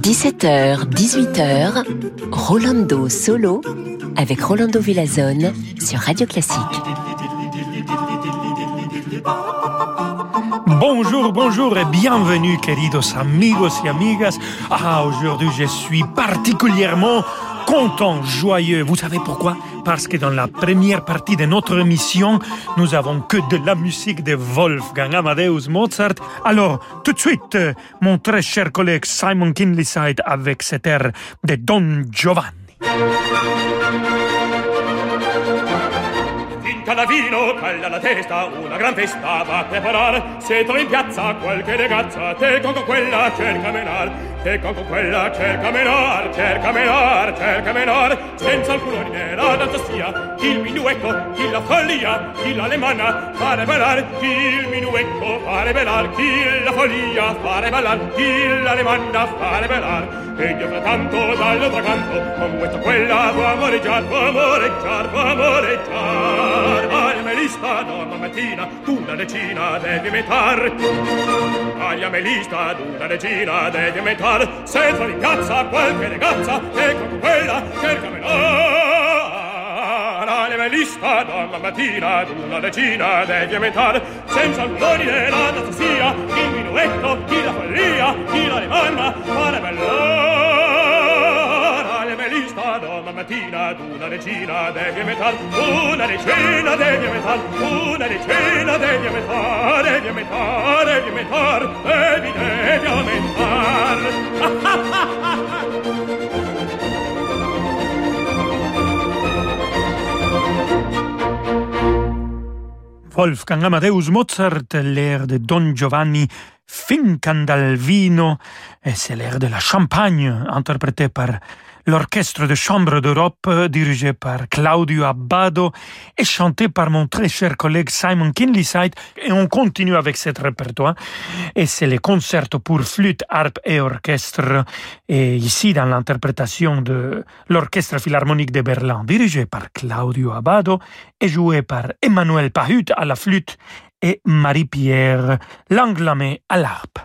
17h, 18h, Rolando Solo avec Rolando Villazone sur Radio Classique. Bonjour, bonjour et bienvenue, queridos amigos y amigas. Ah, aujourd'hui, je suis particulièrement content, joyeux. Vous savez pourquoi? Parce que dans la première partie de notre émission, nous avons que de la musique de Wolfgang Amadeus Mozart. Alors, tout de suite, mon très cher collègue Simon Kinleyside avec cet air de Don Giovanni. Cala vino, calla la testa, una gran festa va preparar. Se in piazza qualche ragazza, te con quella cerca menar. Te con quella cerca menar, cerca menar, cerca menar. Senza alcun ordine la danza sia, il minuetto, chi la follia, chi l'alemanna, fare ballar, il minuetto, fare ballar, chi la follia, fare ballar, chi l'alemanna, fare ballar. E io frattanto dall'altro canto, con questa quella può amoreggiar, può amoreggiar, può amoreggiar. Aglia melista d'una mattina, una decina devi metar. Aglia melista d'una decina devi metar. Senza in piazza qualche ragazza, e con quella cerca menar. Aglia melista d'una mattina, una decina devi metar. Senza un ordine la danza sia, il minuetto, chi la follia, chi la rimanna, fare bellar. Melista d'una mattina, d'una decina devi metar. Una decina devi metar, una decina devi metar, devi metar, devi metar, devi, devi aumentar. Wolfgang Amadeus Mozart, l'air de Don Giovanni Fincan dal vino, et c'est l'air de la Champagne, interprété par l'Orchestre de Chambre d'Europe, dirigé par Claudio Abbado, et chanté par mon très cher collègue Simon Kinleyside. Et on continue avec cet répertoire. Et c'est le concerto pour flûte, harpe et orchestre. Et ici, dans l'interprétation de l'Orchestre Philharmonique de Berlin, dirigé par Claudio Abbado, et joué par Emmanuel Pahut à la flûte et Marie-Pierre Langlamé à l'harpe.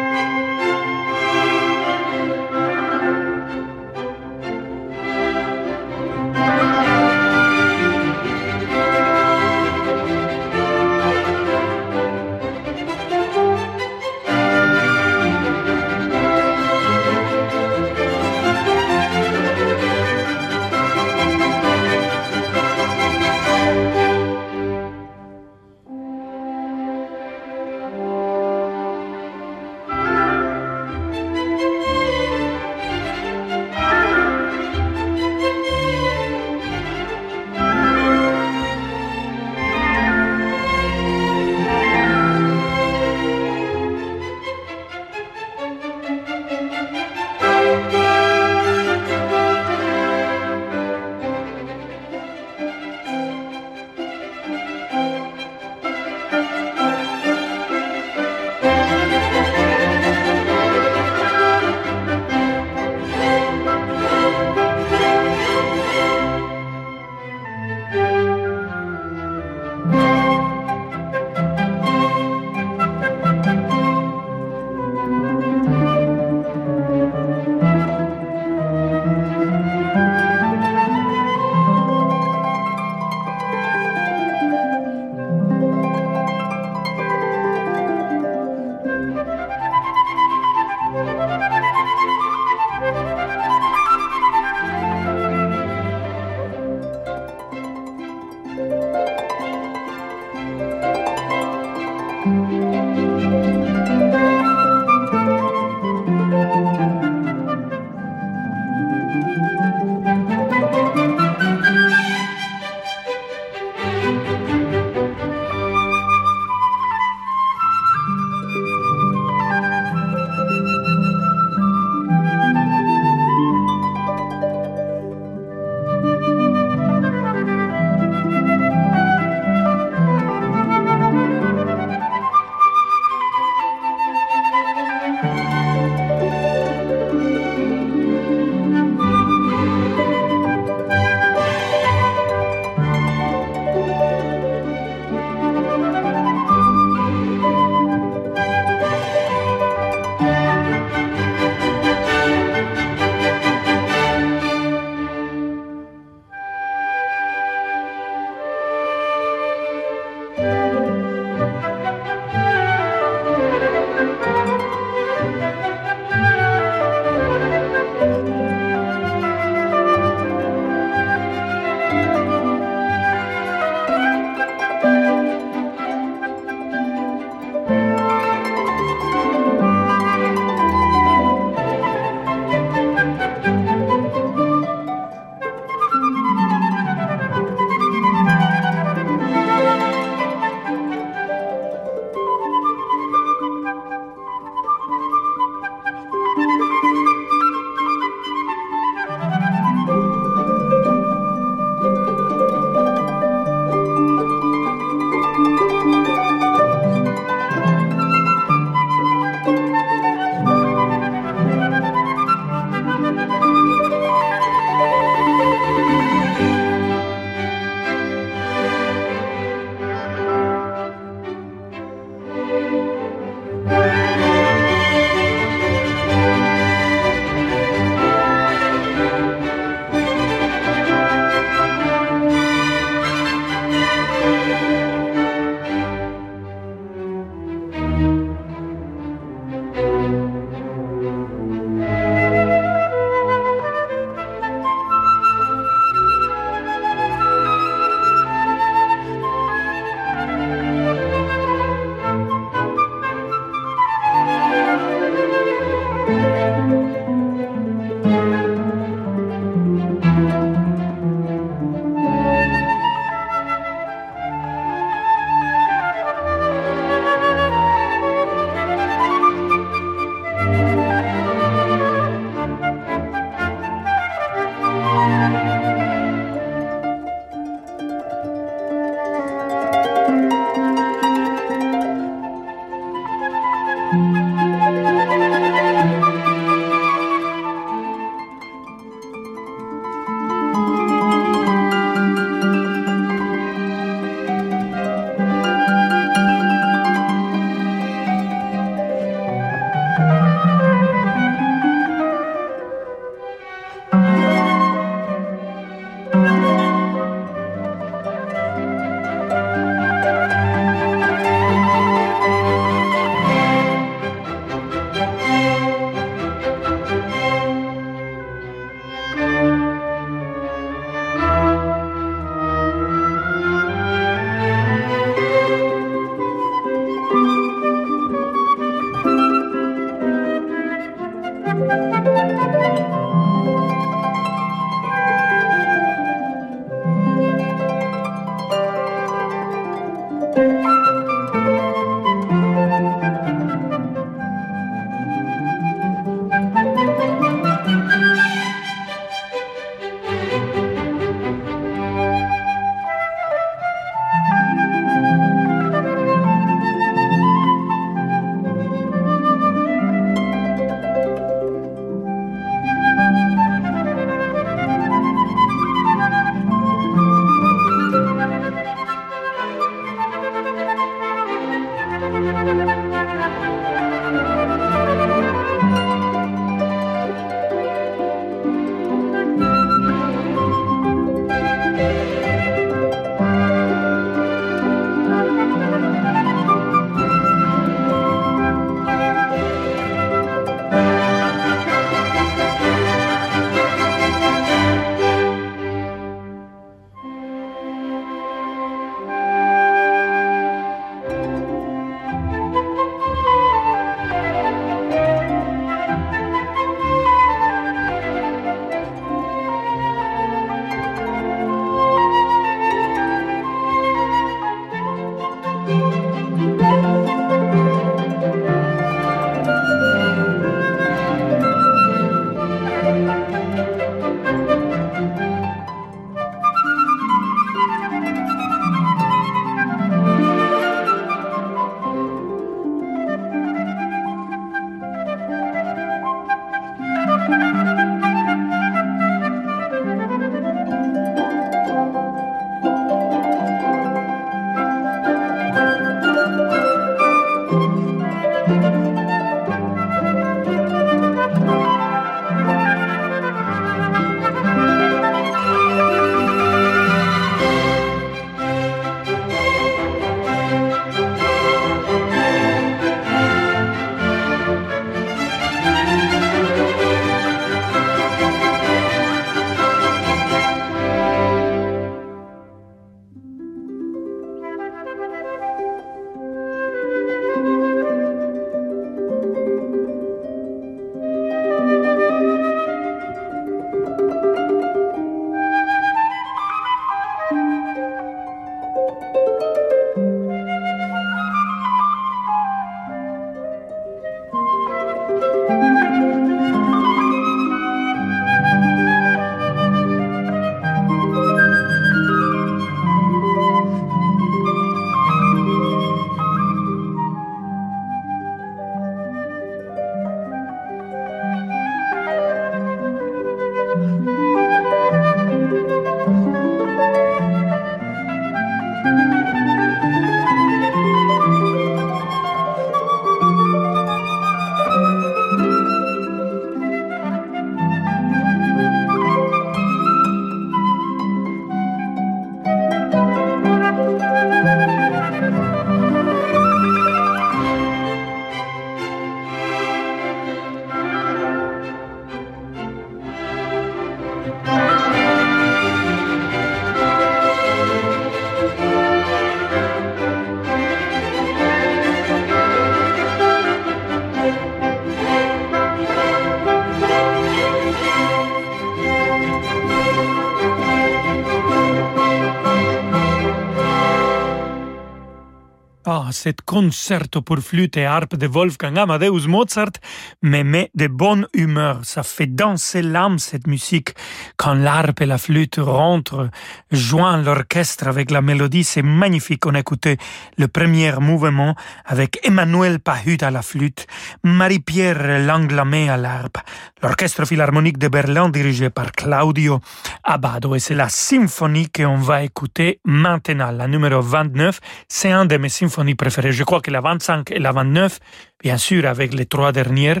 cet concerto pour flûte et harpe de Wolfgang Amadeus Mozart me met de bonne humeur. Ça fait danser l'âme cette musique quand l'harpe et la flûte rentrent, joignent l'orchestre avec la mélodie. C'est magnifique. On a écouté le premier mouvement avec Emmanuel Pahut à la flûte, Marie-Pierre Langlamé à l'harpe, l'orchestre philharmonique de Berlin dirigé par Claudio Abado. Et c'est la symphonie qu'on va écouter maintenant, la numéro 29. C'est un de mes symphonies préférées. Je crois que la 25 et la 29, bien sûr avec les trois dernières,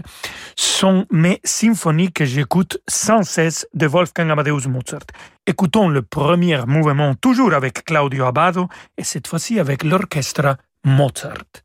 sont mes symphonies que j'écoute sans cesse de Wolfgang Amadeus Mozart. Écoutons le premier mouvement toujours avec Claudio Abado et cette fois-ci avec l'orchestre Mozart.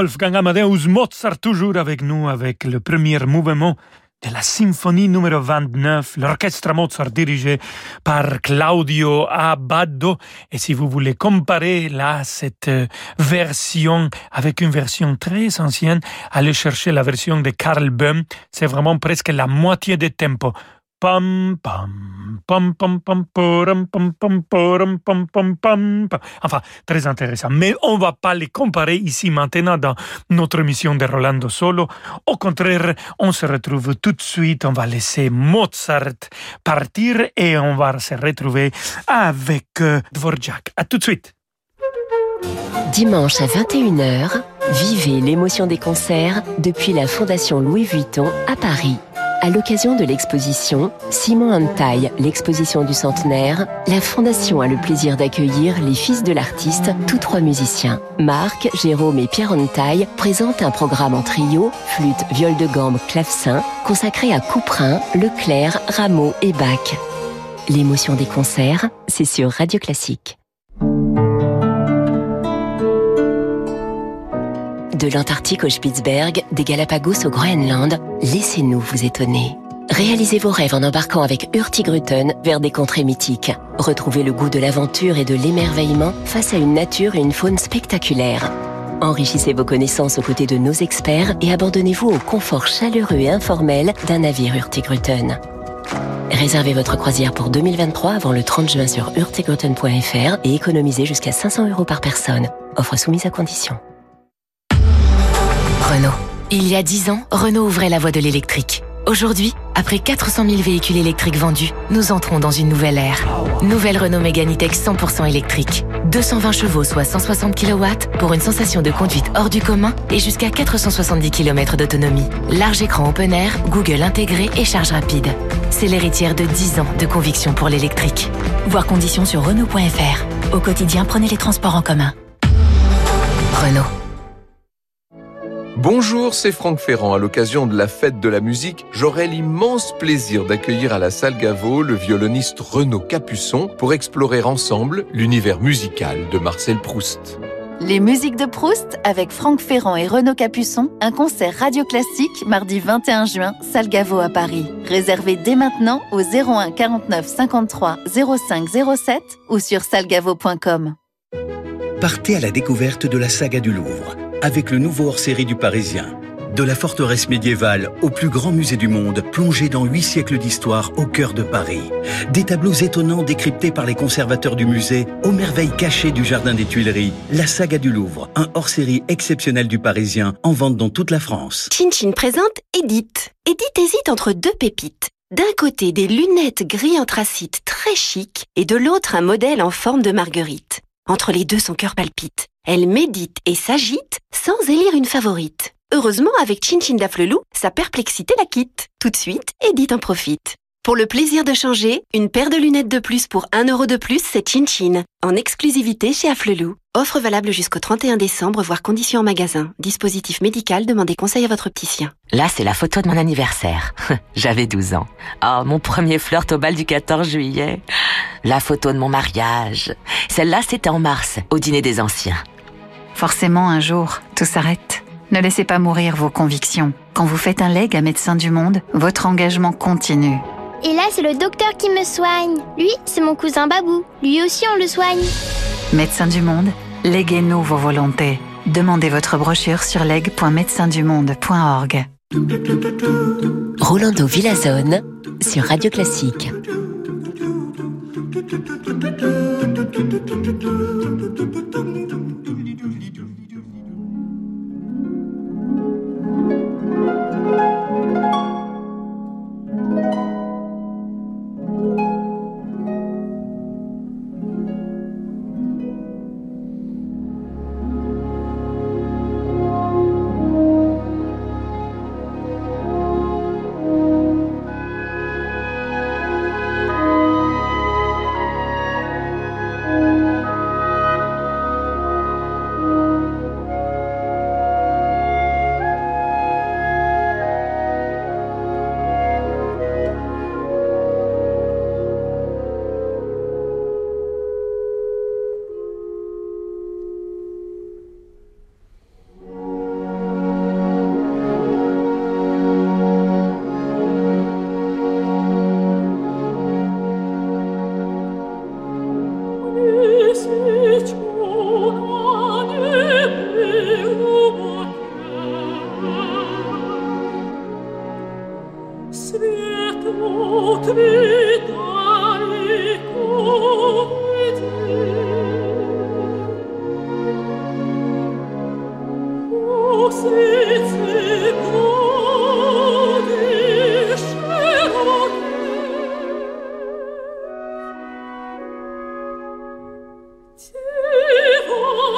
Wolfgang Amadeus Mozart toujours avec nous avec le premier mouvement de la symphonie numéro 29, l'orchestre Mozart dirigé par Claudio Abbado. Et si vous voulez comparer là cette euh, version avec une version très ancienne, allez chercher la version de Karl Böhm. C'est vraiment presque la moitié des tempos. Pam, pam, Enfin, très intéressant. Mais on va pas les comparer ici maintenant dans notre émission de Rolando Solo. Au contraire, on se retrouve tout de suite. On va laisser Mozart partir et on va se retrouver avec Dvorak. À tout de suite. Dimanche à 21h, vivez l'émotion des concerts depuis la Fondation Louis Vuitton à Paris. À l'occasion de l'exposition Simon Antaille, l'exposition du centenaire, la Fondation a le plaisir d'accueillir les fils de l'artiste, tous trois musiciens. Marc, Jérôme et Pierre Antaille présentent un programme en trio, flûte, viol de gambe, clavecin, consacré à Couperin, Leclerc, Rameau et Bach. L'émotion des concerts, c'est sur Radio Classique. De l'Antarctique au Spitzberg, des Galapagos au Groenland, laissez-nous vous étonner. Réalisez vos rêves en embarquant avec Hurtigruten vers des contrées mythiques. Retrouvez le goût de l'aventure et de l'émerveillement face à une nature et une faune spectaculaires. Enrichissez vos connaissances aux côtés de nos experts et abandonnez-vous au confort chaleureux et informel d'un navire Hurtigruten. Réservez votre croisière pour 2023 avant le 30 juin sur hurtigruten.fr et économisez jusqu'à 500 euros par personne. Offre soumise à condition. Renault. Il y a 10 ans, Renault ouvrait la voie de l'électrique. Aujourd'hui, après 400 000 véhicules électriques vendus, nous entrons dans une nouvelle ère. Nouvelle Renault Mégane E-Tech 100% électrique. 220 chevaux, soit 160 kW, pour une sensation de conduite hors du commun et jusqu'à 470 km d'autonomie. Large écran open air, Google intégré et charge rapide. C'est l'héritière de 10 ans de conviction pour l'électrique. Voir conditions sur Renault.fr. Au quotidien, prenez les transports en commun. Renault. Bonjour, c'est Franck Ferrand. À l'occasion de la fête de la musique, j'aurai l'immense plaisir d'accueillir à la salle Gaveau le violoniste Renaud Capuçon pour explorer ensemble l'univers musical de Marcel Proust. Les musiques de Proust avec Franck Ferrand et Renaud Capuçon, un concert radio classique mardi 21 juin, salle Gaveau à Paris. Réservé dès maintenant au 01 49 53 05 07 ou sur salgavo.com. Partez à la découverte de la saga du Louvre avec le nouveau hors-série du Parisien. De la forteresse médiévale au plus grand musée du monde, plongé dans huit siècles d'histoire au cœur de Paris. Des tableaux étonnants décryptés par les conservateurs du musée, aux merveilles cachées du Jardin des Tuileries. La saga du Louvre, un hors-série exceptionnel du Parisien, en vente dans toute la France. Chin Chin présente Edith. Edith hésite entre deux pépites. D'un côté, des lunettes gris anthracite très chic, et de l'autre, un modèle en forme de marguerite. Entre les deux, son cœur palpite. Elle médite et s'agite sans élire une favorite. Heureusement, avec Chin Chin sa perplexité la quitte. Tout de suite, Edith en profite. Pour le plaisir de changer, une paire de lunettes de plus pour 1 euro de plus, c'est Chin Chin. En exclusivité chez Afflelou. Offre valable jusqu'au 31 décembre, voire conditions en magasin. Dispositif médical, demandez conseil à votre opticien. Là, c'est la photo de mon anniversaire. J'avais 12 ans. Oh, mon premier flirt au bal du 14 juillet. La photo de mon mariage. Celle-là, c'était en mars, au dîner des anciens. Forcément, un jour, tout s'arrête. Ne laissez pas mourir vos convictions. Quand vous faites un leg à Médecins du Monde, votre engagement continue. Et là, c'est le docteur qui me soigne. Lui, c'est mon cousin Babou. Lui aussi, on le soigne. Médecins du Monde, léguez-nous vos volontés. Demandez votre brochure sur leg.médecindumonde.org. Rolando Villazone sur Radio Classique.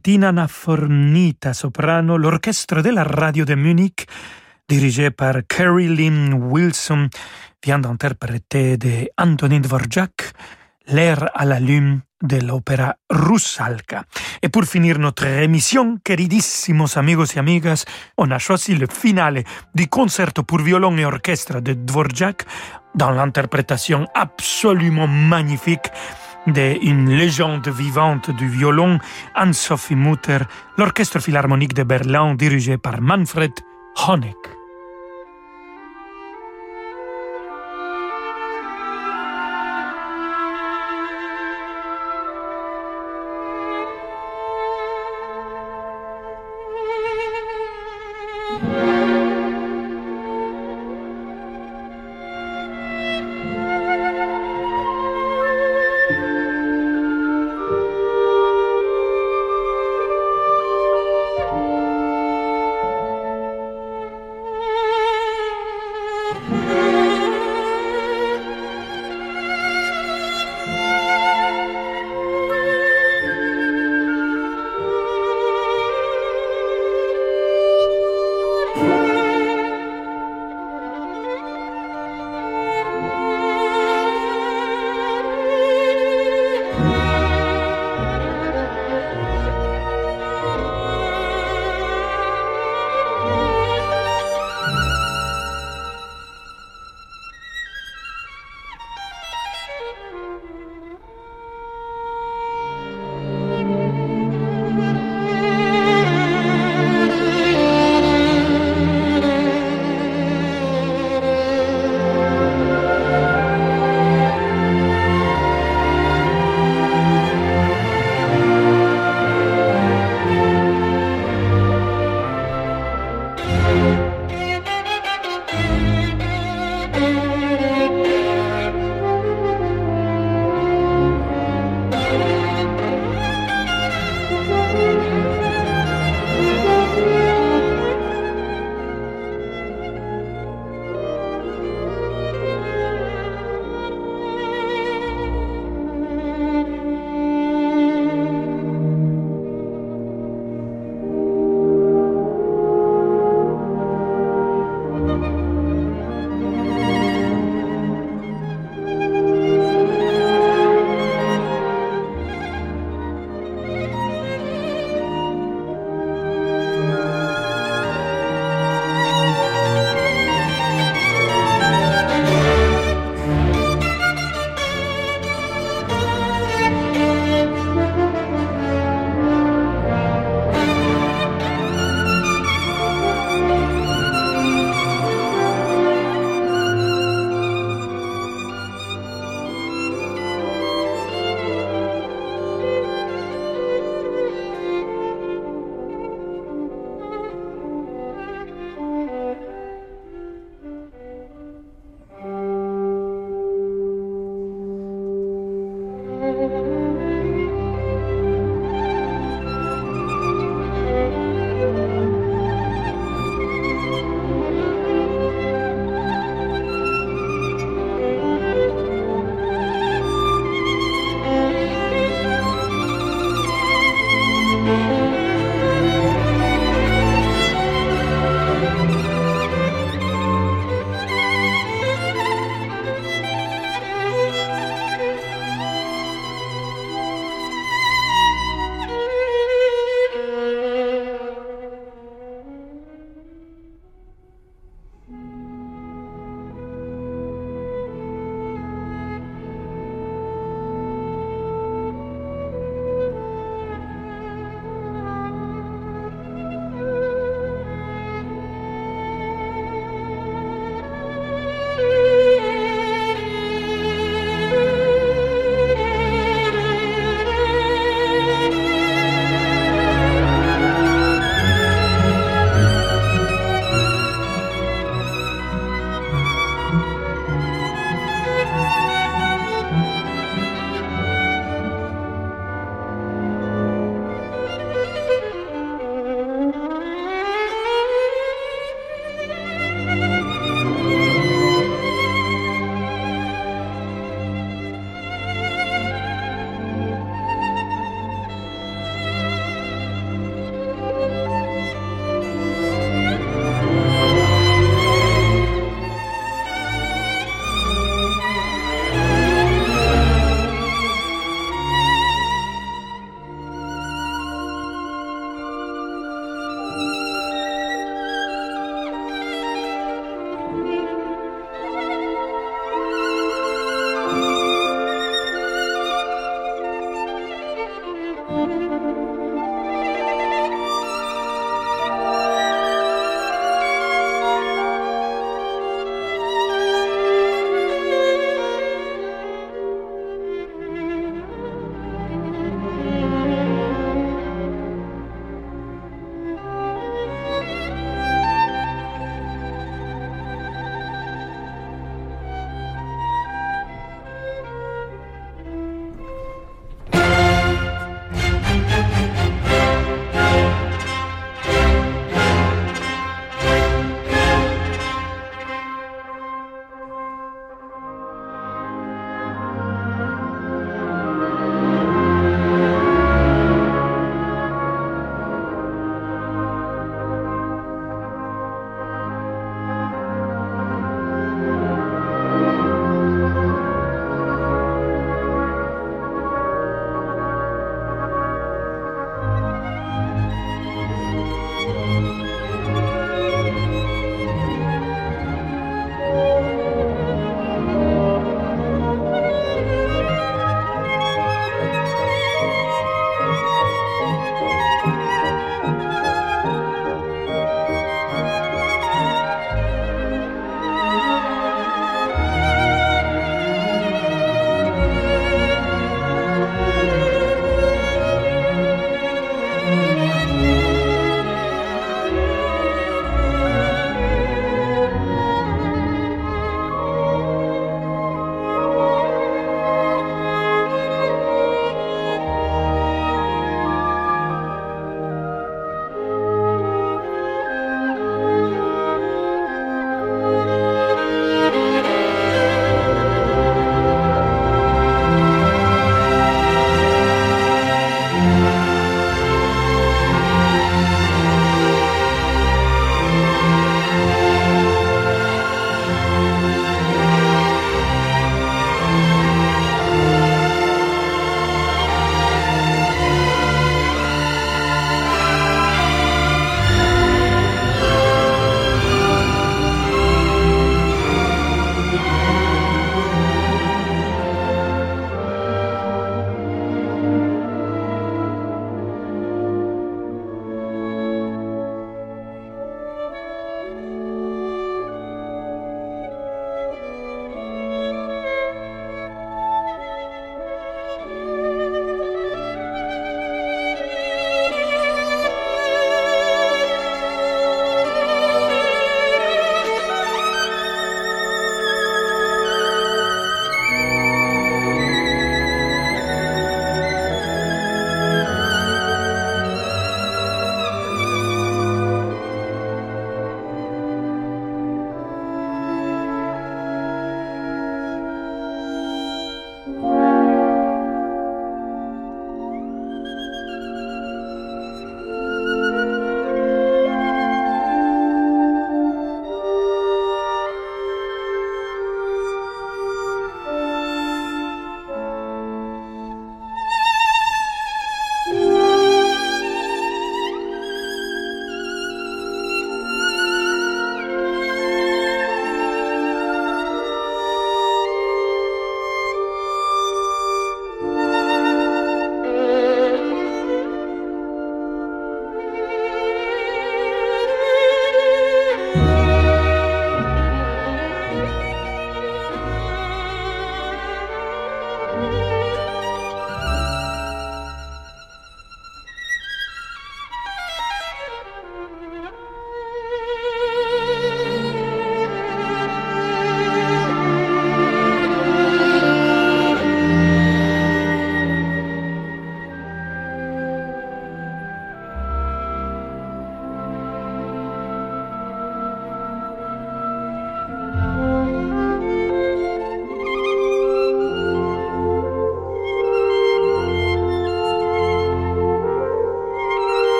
Valentina Nafornita soprano, l'orchestre de la radio de Munich, dirigé par Carrie Lynn Wilson, vient d'interpréter de Antonin Dvorak l'air à la lune de l'opéra Rusalka. Et pour finir notre émission, queridissimos amigos y amigas, on a choisi le finale du concerto pour violon et orchestre de Dvorak dans l'interprétation absolument magnifique d'une légende vivante du violon, Anne-Sophie Mutter, l'Orchestre philharmonique de Berlin dirigé par Manfred Honeck.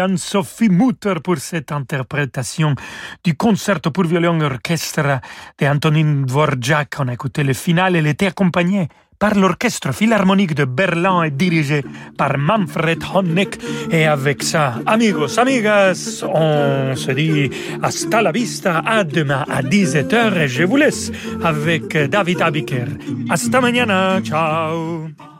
Anne-Sophie Mutter pour cette interprétation du concerto pour violon orchestre de Antonin Dvorak. On a écouté le final, elle était accompagnée par l'orchestre philharmonique de Berlin et dirigé par Manfred Honeck. Et avec ça, amigos, amigas, on se dit hasta la vista, à demain à 17h et je vous laisse avec David Abiker. Hasta mañana, ciao